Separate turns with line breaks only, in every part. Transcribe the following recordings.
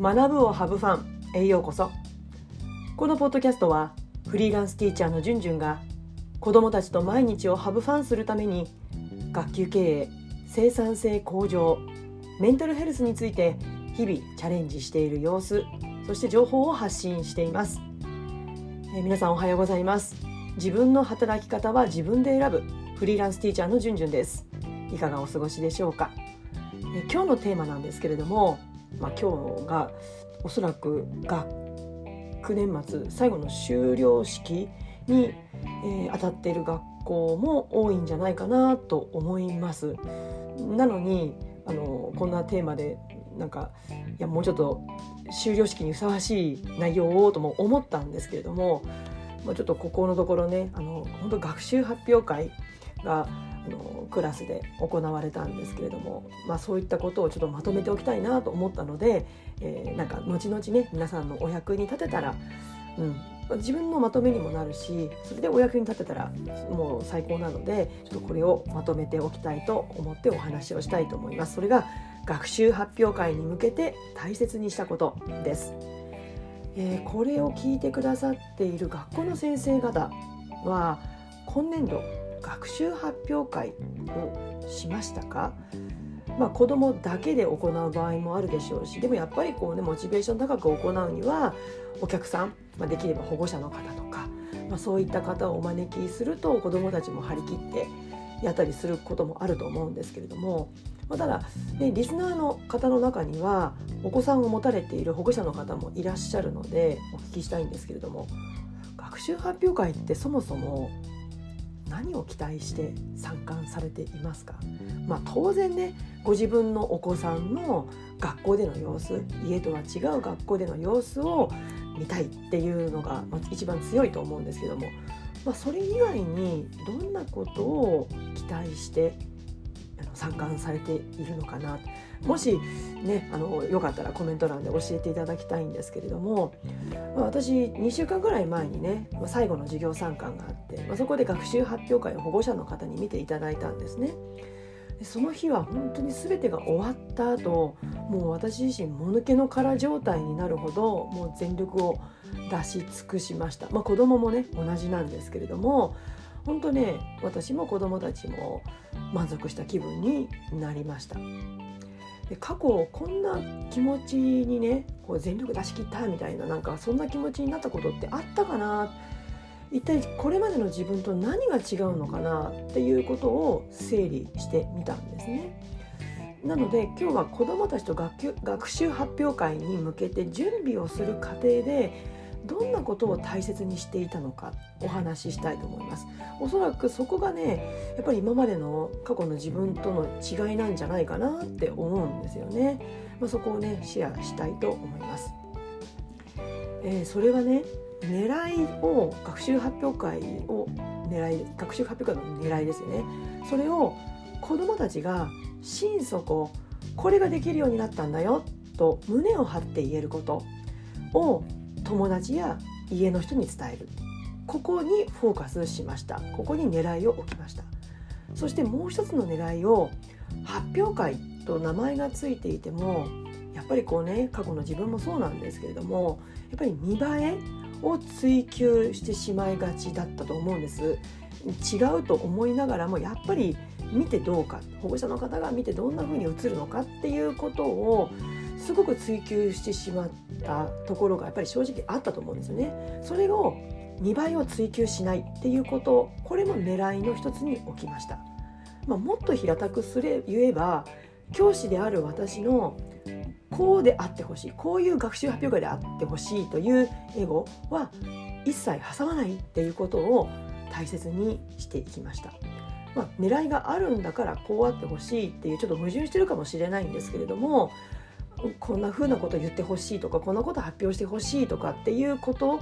学ぶをハブファンへようこそ。このポッドキャストはフリーランスティーチャーのじゅんじゅんが子どもたちと毎日をハブファンするために学級経営生産性向上メンタルヘルスについて日々チャレンジしている様子そして情報を発信しています、えー、皆さんおはようございます。自分の働き方は自分で選ぶフリーランスティーチャーのじゅんじゅんです。いかがお過ごしでしょうか、えー、今日のテーマなんですけれどもまあ、今日がおそらく学年末最後の修了式に、えー、当たっている学校も多いんじゃないかなと思います。なのにあのこんなテーマでなんかいやもうちょっと修了式にふさわしい内容をとも思ったんですけれども、まあ、ちょっとここのところねあの本当学習発表会があのクラスで行われたんですけれども、まあ、そういったことをちょっとまとめておきたいなと思ったので、えー、なんか後々ね皆さんのお役に立てたら、うん、自分のまとめにもなるしそれでお役に立てたらもう最高なのでちょっとこれをまとめておきたいと思ってお話をしたいと思います。それが学習発表会に向けて大切にしたことです。えー、これを聞いてくださっている学校の先生方は今年度学習発表会をしましたか？まあ、子どもだけで行う場合もあるでしょうしでもやっぱりこう、ね、モチベーション高く行うにはお客さん、まあ、できれば保護者の方とか、まあ、そういった方をお招きすると子どもたちも張り切ってやったりすることもあると思うんですけれども、ま、ただ、ね、リスナーの方の中にはお子さんを持たれている保護者の方もいらっしゃるのでお聞きしたいんですけれども学習発表会ってそもそも何を期待して参観されていますか、まあ、当然ねご自分のお子さんの学校での様子家とは違う学校での様子を見たいっていうのが、一番強いと思うんですけども、まあ、それ以外にどんなことを期待して参観されているのかな？もしねあのよかったらコメント欄で教えていただきたいんですけれども、まあ、私2週間ぐらい前にね、まあ、最後の授業参観があって、まあ、そこで学習発表会を保護者の方に見ていただいたんですね。その日は本当に全てが終わった後もう私自身もぬけの殻状態になるほどもう全力を出し尽くしました、まあ、子供もね同じなんですけれども本当ね私も子供たちも満足した気分になりましたで過去こんな気持ちにねこう全力出し切ったみたいななんかそんな気持ちになったことってあったかな？一体これまでの自分と何が違うのかな？っていうことを整理してみたんですね。なので今日は子どもたちと学学習発表会に向けて準備をする過程でどんなことを大切にしていたのかお話ししたいと思います。おそらくそこがねやっぱり今までの過去の自分との違いなんじゃないかなって思うんですよね、まあ、そこをねシェアしたいと思います、えー、それはね狙いを学習発表会を狙い学習発表会の狙いですよね。それを子どもたちが心底これができるようになったんだよと胸を張って言えることを友達や家の人に伝える。ここにフォーカスしました。ここに狙いを置きました。そしてもう一つの狙いを発表会と名前がついていてもやっぱりこうね過去の自分もそうなんですけれどもやっぱり見栄えを追求してしまいがちだったと思うんです。違うと思いながらもやっぱり見てどうか保護者の方が見てどんな風に映るのかっていうことをすごく追求してしまったところがやっぱり正直あったと思うんですよね。それを見栄えを追求しないっていうことこれも狙いの一つに置きました。まあ、もっと平たくすれ言えば教師である私のこうであってほしいこういう学習発表会であってほしいというエゴは一切挟まないっていうことを大切にしていきました。まあ、狙いがあるんだからこうあってほしいっていうちょっと矛盾してるかもしれないんですけれどもこんな風なこと言ってほしいとかこんなこと発表してほしいとかっていうこと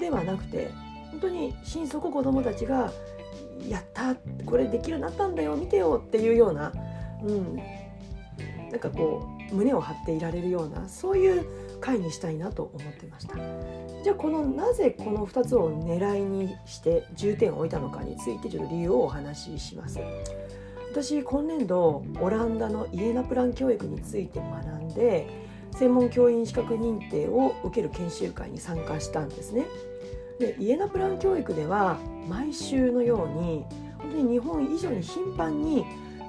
ではなくて本当に心底子どもたちが「やったこれできるようになったんだよ見てよ」っていうような、うん、なんかこう胸を張っていられるようなそういう回にしたいなと思ってました。じゃあこのなぜこの2つを狙いにして重点を置いたのかについてちょっと理由をお話しします。私今年度オランダのイエナプラン教育について学んで専門教員資格認定を受ける研修会に参加したんですね。でイエナプラン教育では毎週のように本当に日本以上に頻繁に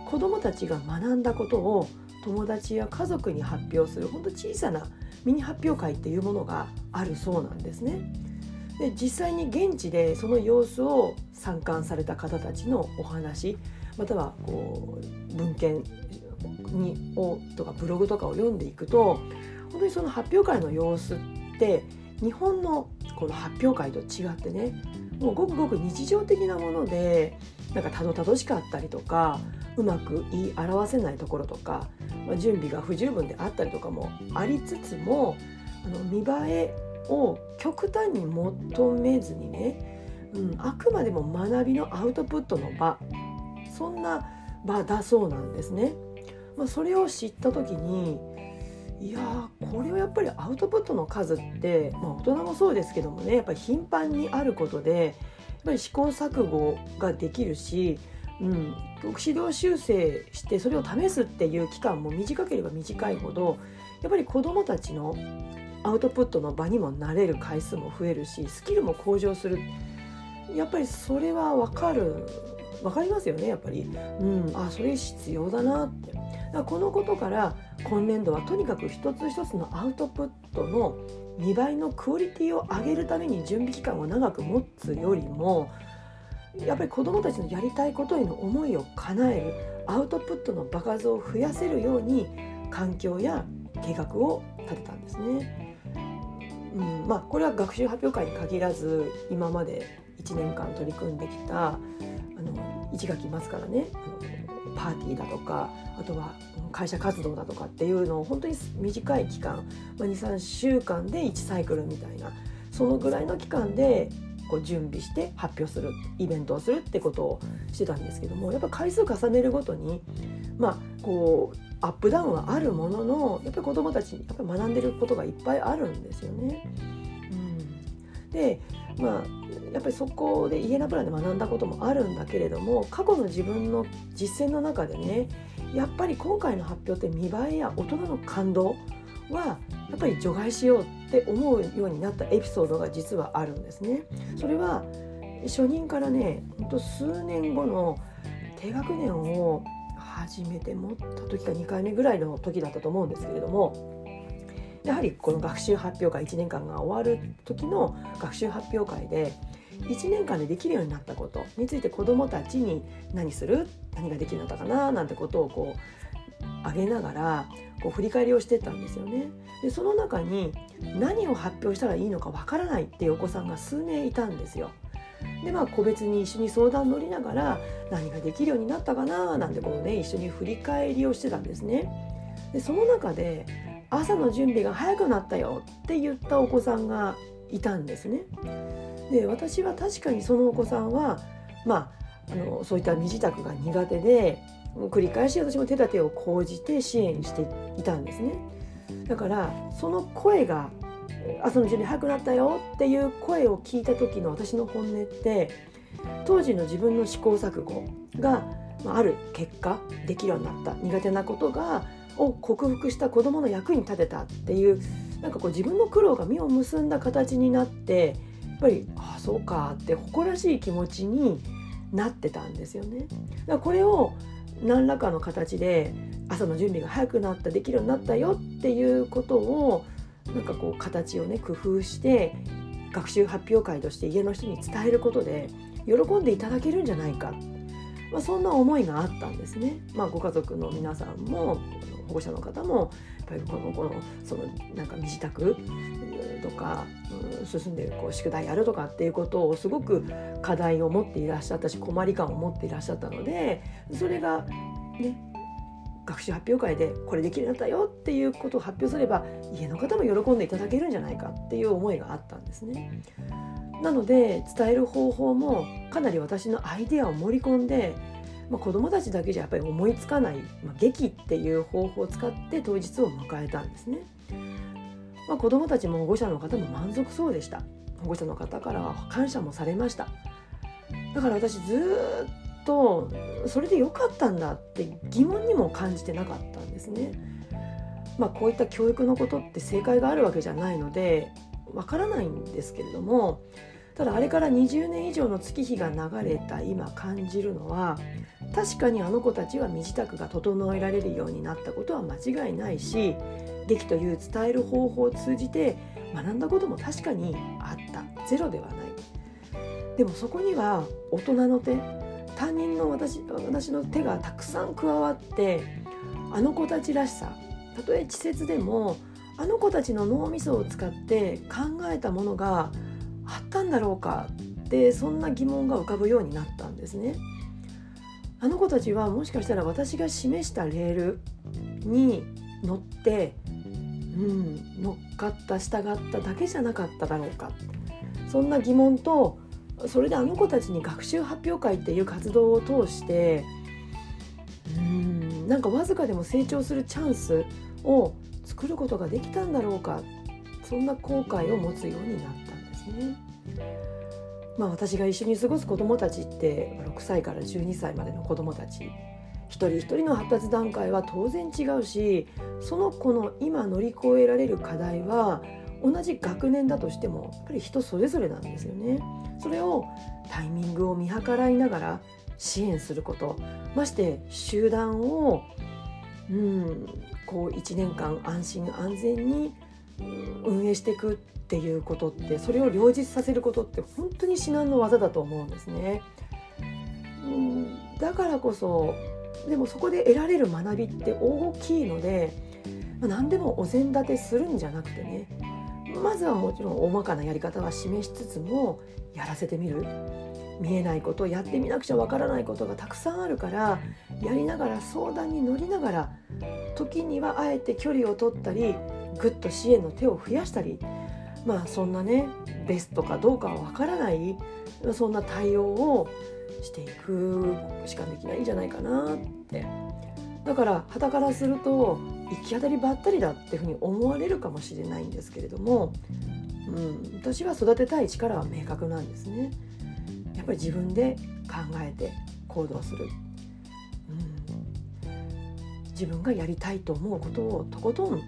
子どもたちが学んだことを友達や家族に発表する本当小さなミニ発表会っていうものがあるそうなんですね。で実際に現地でその様子を参観された方たちのお話またはこう文献にをとかブログとかを読んでいくと本当にその発表会の様子って日本のこの発表会と違ってねもうごくごく日常的なものでなんかたどたどしかったりとかうまく言い表せないところとか、まあ、準備が不十分であったりとかもありつつもあの見栄えを極端に求めずにね、うん、あくまでも学びのアウトプットの場そんな場だそうなんですね。まあ、それを知った時にいやこれはやっぱりアウトプットの数って、まあ、大人もそうですけどもねやっぱり頻繁にあることでやっぱり試行錯誤ができるし、うん、指導修正してそれを試すっていう期間も短ければ短いほどやっぱり子どもたちのアウトプットの場にもなれる回数も増えるしスキルも向上する。やっぱりそれは分かる。分かりますよねやっぱり、うん、あそれ必要だなって。だこのことから今年度はとにかく一つ一つのアウトプットの見栄えのクオリティを上げるために準備期間を長く持つよりもやっぱり子どもたちのやりたいことへの思いを叶える。アウトプットの場数を増やせるように環境や計画を立てたんですね。うんまあ、これは学習発表会に限らず今まで1年間取り組んできたあの1学期末からねあのパーティーだとかあとは会社活動だとかっていうのを本当に短い期間、まあ、23週間で1サイクルみたいなそのぐらいの期間でこう準備して発表するイベントをするってことをしてたんですけどもやっぱ回数重ねるごとにまあこうアップダウンはあるもののやっぱり子どもたちやっぱり学んでることがいっぱいあるんですよね。うん、でまあやっぱりそこでイエナプランで学んだこともあるんだけれども過去の自分の実践の中でねやっぱり今回の発表って見栄えや大人の感動はやっぱり除外しようって思うようになったエピソードが実はあるんですね。それは初任からねほんと数年後の低学年を初めて持った時か2回目ぐらいの時だったと思うんですけれどもやはりこの学習発表会1年間が終わる時の学習発表会で1年間でできるようになったことについて子どもたちに何する何ができるようになったかななんてことをこう挙げながらこう振り返りをしてたんですよね。でその中に何を発表したらいいのかわからないっていうお子さんが数名いたんですよ。でまあ個別に一緒に相談乗りながら何ができるようになったかななんてこうね一緒に振り返りをしてたんですね。でその中で朝の準備が早くなったよって言ったお子さんがいたんですね。で私は確かにそのお子さんはまああのそういった身支度が苦手で繰り返し私も手立てを講じて支援していたんですねだからその声が朝の準備早くなったよっていう声を聞いた時の私の本音って当時の自分の試行錯誤がある結果できるようになった苦手なことがを克服した子どもの役に立てたっていうなんかこう自分の苦労が実を結んだ形になってやっぱりああそうかって誇らしい気持ちになってたんですよね。だからこれを何らかの形で朝の準備が早くなったできるようになったよっていうことをなんかこう形をね工夫して学習発表会として家の人に伝えることで喜んでいただけるんじゃないか、まあ、そんな思いがあったんですね。まあ、ご家族の皆さんも保護者の方もやっぱりこのこのそのなんか身支度とか、うん、進んでこう宿題やるとかっていうことをすごく課題を持っていらっしゃったし困り感を持っていらっしゃったのでそれがね学習発表会でこれできるようになったよっていうことを発表すれば家の方も喜んでいただけるんじゃないかっていう思いがあったんですね。なので伝える方法もかなり私のアイデアを盛り込んで、まあ、子どもたちだけじゃやっぱり思いつかない、まあ、劇っていう方法を使って当日を迎えたんですね。まあ、子どもたちも保護者の方も満足そうでした保護者の方からは感謝もされましただから私ずっとそれで良かったんだって疑問にも感じてなかったんですね。まあ、こういった教育のことって正解があるわけじゃないのでわからないんですけれどもただあれから20年以上の月日が流れた今感じるのは確かにあの子たちは身支度が整えられるようになったことは間違いないし劇という伝える方法を通じて学んだことも確かにあった。ゼロではない。でもそこには大人の手他人の私私の手がたくさん加わってあの子たちらしさたとえ稚拙でもあの子たちの脳みそを使って考えたものがあったんだろうかってそんな疑問が浮かぶようになったんですね。あの子たちはもしかしたら私が示したレールに乗って、うん、乗っかった従っただけじゃなかっただろうかそんな疑問とそれであの子たちに学習発表会っていう活動を通してうんなんかわずかでも成長するチャンスを作ることができたんだろうかそんな後悔を持つようになったんですね。まあ、私が一緒に過ごす子どもたちって6歳から12歳までの子どもたち一人一人の発達段階は当然違うしその子の今乗り越えられる課題は同じ学年だとしてもやっぱり人それぞれなんですよね。それをタイミングを見計らいながら支援することまして集団をうんこう1年間安心安全に運営していくっていうことってそれを両立させることって本当に至難の技だと思うんですね。うんだからこそでもそこで得られる学びって大きいので、まあ、何でもお膳立てするんじゃなくてねまずはもちろん大まかなやり方は示しつつもやらせてみる。見えないことやってみなくちゃわからないことがたくさんあるからやりながら相談に乗りながら時にはあえて距離を取ったりぐっと支援の手を増やしたりまあそんなねベストかどうかはわからないそんな対応をしていくしかできないんじゃないかなって。だから傍からすると行き当たりばったりだっていうふうに思われるかもしれないんですけれども、うん、私は育てたい力は明確なんですね。やっぱり自分で考えて行動する、うん、自分がやりたいと思うことをとことん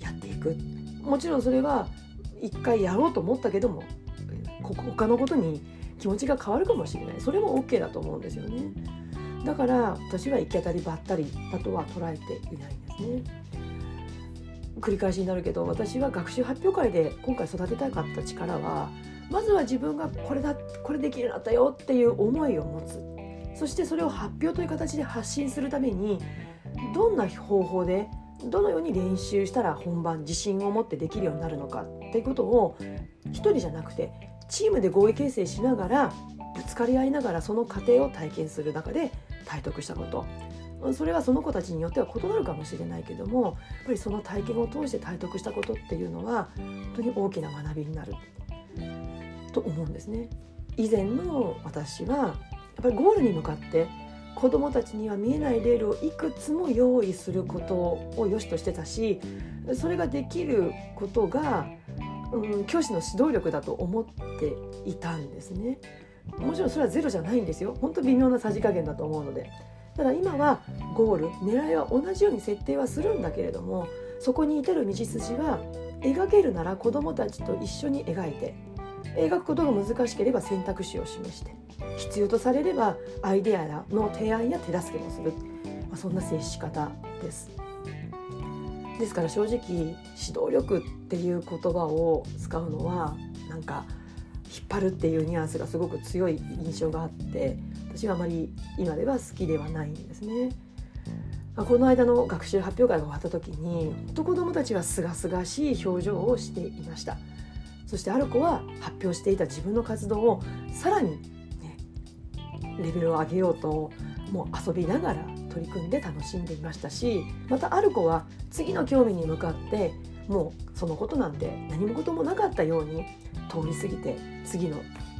やっていく。もちろんそれは一回やろうと思ったけども他のことに気持ちが変わるかもしれない。それも OK だと思うんですよね。だから私は行き当たりばったりだとは捉えていないんですね。繰り返しになるけど私は学習発表会で今回育てたかった力はまずは自分がこれだこれできるようになったよっていう思いを持つ。そしてそれを発表という形で発信するためにどんな方法でどのように練習したら本番自信を持ってできるようになるのかっていうことを一人じゃなくてチームで合意形成しながらぶつかり合いながらその過程を体験する中で体得したことそれはその子たちによっては異なるかもしれないけどもやっぱりその体験を通して体得したことっていうのは本当に大きな学びになると思うんですね。以前の私はやっぱりゴールに向かって子どもたちには見えないレールをいくつも用意することを良しとしてたしそれができることが、うん、教師の指導力だと思っていたんですね。もちろんそれはゼロじゃないんですよ。本当微妙なさじ加減だと思うので。ただ今はゴール狙いは同じように設定はするんだけれどもそこに至る道筋は描けるなら子どもたちと一緒に描いて描くことが難しければ選択肢を示して必要とされればアイデアの提案や手助けもする、まあ、そんな接し方です。ですから正直指導力っていう言葉を使うのはなんか引っ張るっていうニュアンスがすごく強い印象があって私はあまり今では好きではないんですね。この間の学習発表会が終わった時に子どもたちはすがすがしい表情をしていました。そしてある子は発表していた自分の活動をさらに、ね、レベルを上げようともう遊びながら取り組んで楽しんでいましたしまたある子は次の興味に向かってもうそのことなんて何もこともなかったように通り過ぎて次の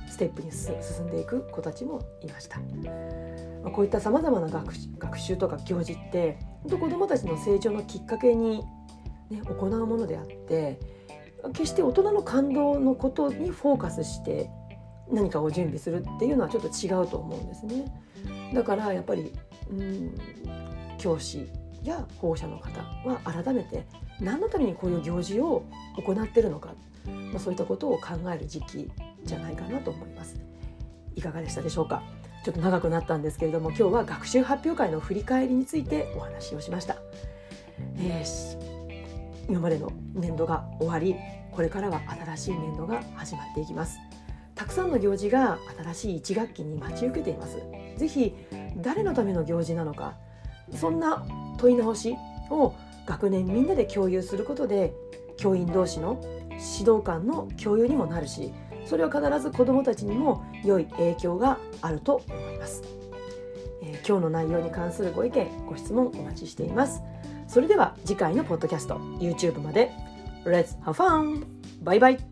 ステップに進んでいく子たちもいました。こういったさまざまな学習とか行事って本当子どもたちの成長のきっかけに、ね、行うものであって決して大人の感動のことにフォーカスして何かを準備するっていうのはちょっと違うと思うんですね。だからやっぱり、うん、教師や保護者の方は改めて何のためにこういう行事を行っているのか、まあ、そういったことを考える時期じゃないかなと思います。いかがでしたでしょうか？ちょっと長くなったんですけれども今日は学習発表会の振り返りについてお話をしました。えー、今までの年度が終わりこれからは新しい年度が始まっていきます。たくさんの行事が新しい1学期に待ち受けています。ぜひ誰のための行事なのかそんな問い直しを学年みんなで共有することで教員同士の指導官の共有にもなるしそれは必ず子どもたちにも良い影響があると思います、えー、今日の内容に関するご意見ご質問お待ちしています。それでは次回のポッドキャスト YouTube まで。Let's have fun! バイバイ